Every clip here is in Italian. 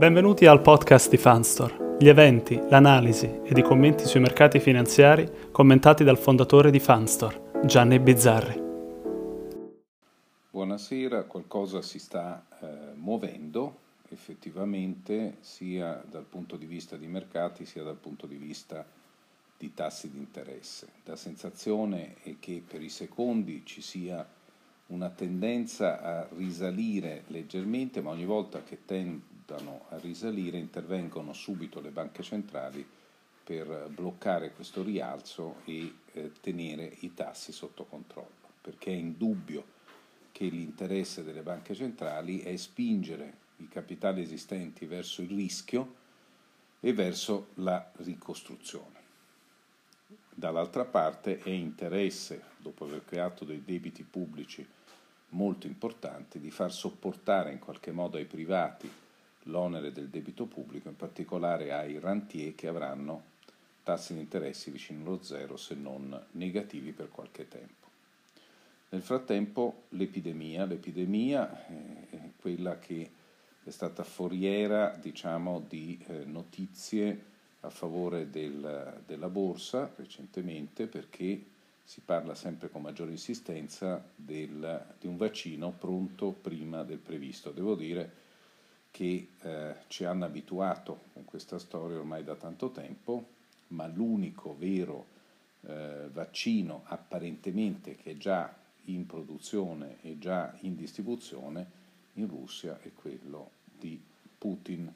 Benvenuti al podcast di Fanstore, gli eventi, l'analisi ed i commenti sui mercati finanziari commentati dal fondatore di Fanstore, Gianni Bizzarri. Buonasera, qualcosa si sta eh, muovendo effettivamente sia dal punto di vista di mercati sia dal punto di vista di tassi di interesse. La sensazione è che per i secondi ci sia una tendenza a risalire leggermente, ma ogni volta che tendono a risalire intervengono subito le banche centrali per bloccare questo rialzo e eh, tenere i tassi sotto controllo, perché è indubbio che l'interesse delle banche centrali è spingere i capitali esistenti verso il rischio e verso la ricostruzione. Dall'altra parte è interesse, dopo aver creato dei debiti pubblici molto importanti, di far sopportare in qualche modo ai privati l'onere del debito pubblico, in particolare ai rantier che avranno tassi di interessi vicino allo zero se non negativi per qualche tempo. Nel frattempo l'epidemia, l'epidemia è quella che è stata foriera diciamo, di eh, notizie a favore del, della borsa recentemente perché si parla sempre con maggiore insistenza del, di un vaccino pronto prima del previsto. Devo dire che eh, ci hanno abituato con questa storia ormai da tanto tempo, ma l'unico vero eh, vaccino apparentemente che è già in produzione e già in distribuzione in Russia è quello di Putin.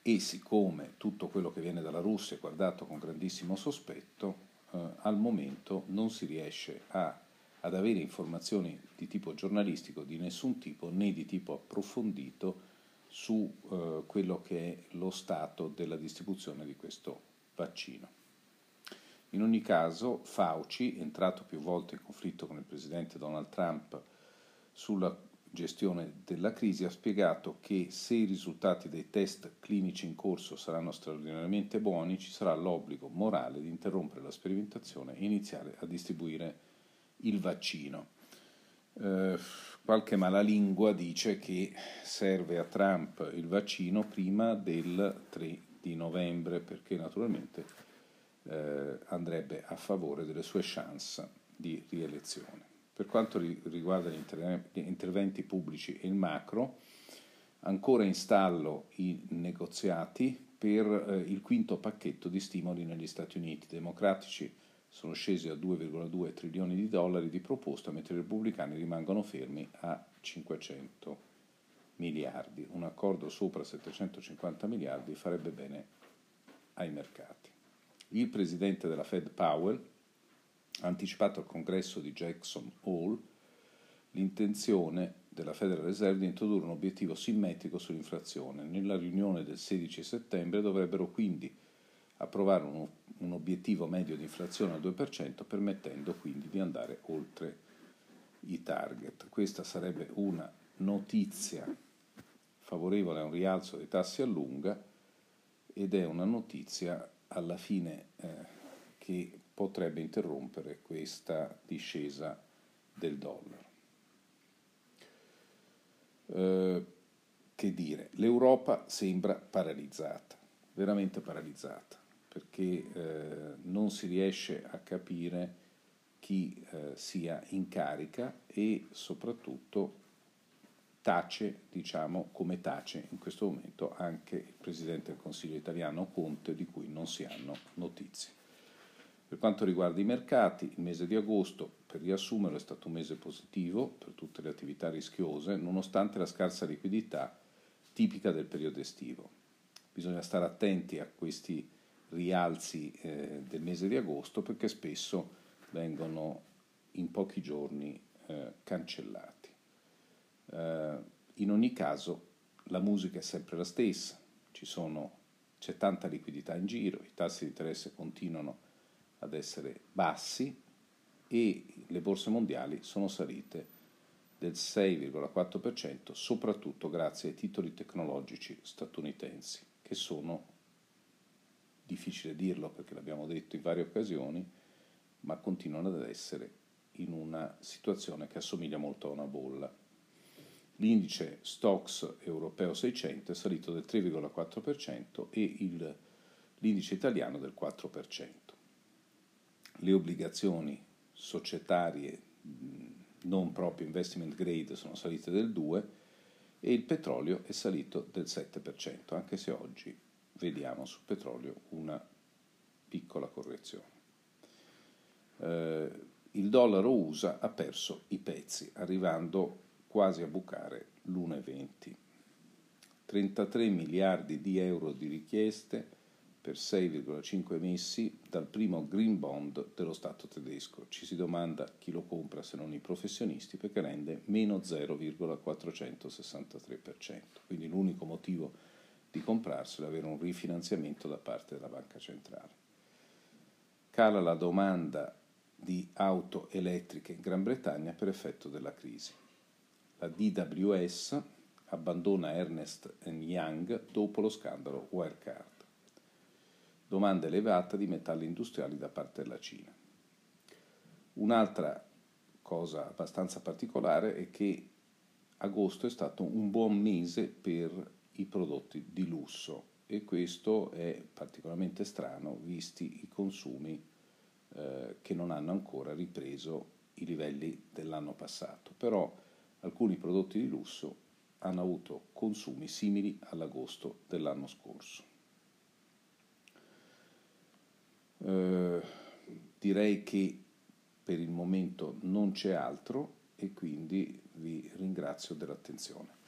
E siccome tutto quello che viene dalla Russia è guardato con grandissimo sospetto, eh, al momento non si riesce a, ad avere informazioni di tipo giornalistico di nessun tipo né di tipo approfondito su eh, quello che è lo stato della distribuzione di questo vaccino. In ogni caso, Fauci, entrato più volte in conflitto con il presidente Donald Trump sulla gestione della crisi, ha spiegato che se i risultati dei test clinici in corso saranno straordinariamente buoni, ci sarà l'obbligo morale di interrompere la sperimentazione e iniziare a distribuire il vaccino. Eh, qualche malalingua dice che serve a Trump il vaccino prima del 3 di novembre perché naturalmente eh, andrebbe a favore delle sue chance di rielezione. Per quanto riguarda gli interventi pubblici e il macro, ancora in stallo i negoziati per eh, il quinto pacchetto di stimoli negli Stati Uniti. Democratici sono scesi a 2,2 trilioni di dollari di proposta, mentre i repubblicani rimangono fermi a 500 miliardi. Un accordo sopra 750 miliardi farebbe bene ai mercati. Il presidente della Fed Powell ha anticipato al congresso di Jackson Hole l'intenzione della Federal Reserve di introdurre un obiettivo simmetrico sull'inflazione. Nella riunione del 16 settembre dovrebbero quindi approvare un, un obiettivo medio di inflazione al 2%, permettendo quindi di andare oltre i target. Questa sarebbe una notizia favorevole a un rialzo dei tassi a lunga ed è una notizia alla fine eh, che potrebbe interrompere questa discesa del dollaro. Eh, che dire, l'Europa sembra paralizzata, veramente paralizzata, perché eh, non si riesce a capire chi eh, sia in carica e soprattutto tace, diciamo, come tace in questo momento anche il Presidente del Consiglio italiano Conte, di cui non si hanno notizie. Per quanto riguarda i mercati, il mese di agosto, per riassumerlo, è stato un mese positivo per tutte le attività rischiose, nonostante la scarsa liquidità tipica del periodo estivo. Bisogna stare attenti a questi rialzi eh, del mese di agosto perché spesso vengono in pochi giorni eh, cancellati. Eh, in ogni caso la musica è sempre la stessa, sono, c'è tanta liquidità in giro, i tassi di interesse continuano ad essere bassi e le borse mondiali sono salite del 6,4%, soprattutto grazie ai titoli tecnologici statunitensi, che sono, difficile dirlo perché l'abbiamo detto in varie occasioni, ma continuano ad essere in una situazione che assomiglia molto a una bolla. L'indice Stox europeo 600 è salito del 3,4% e il, l'indice italiano del 4%. Le obbligazioni societarie non proprio investment grade sono salite del 2% e il petrolio è salito del 7%, anche se oggi vediamo sul petrolio una piccola correzione. Eh, il dollaro USA ha perso i pezzi, arrivando quasi a bucare l'1,20. 33 miliardi di euro di richieste per 6,5 emessi dal primo green bond dello Stato tedesco. Ci si domanda chi lo compra se non i professionisti perché rende meno 0,463%. Quindi l'unico motivo di comprarselo è avere un rifinanziamento da parte della banca centrale. Cala la domanda di auto elettriche in Gran Bretagna per effetto della crisi. La DWS abbandona Ernest Young dopo lo scandalo Wirecard domanda elevata di metalli industriali da parte della Cina. Un'altra cosa abbastanza particolare è che agosto è stato un buon mese per i prodotti di lusso e questo è particolarmente strano visti i consumi eh, che non hanno ancora ripreso i livelli dell'anno passato, però alcuni prodotti di lusso hanno avuto consumi simili all'agosto dell'anno scorso. Eh, direi che per il momento non c'è altro e quindi vi ringrazio dell'attenzione.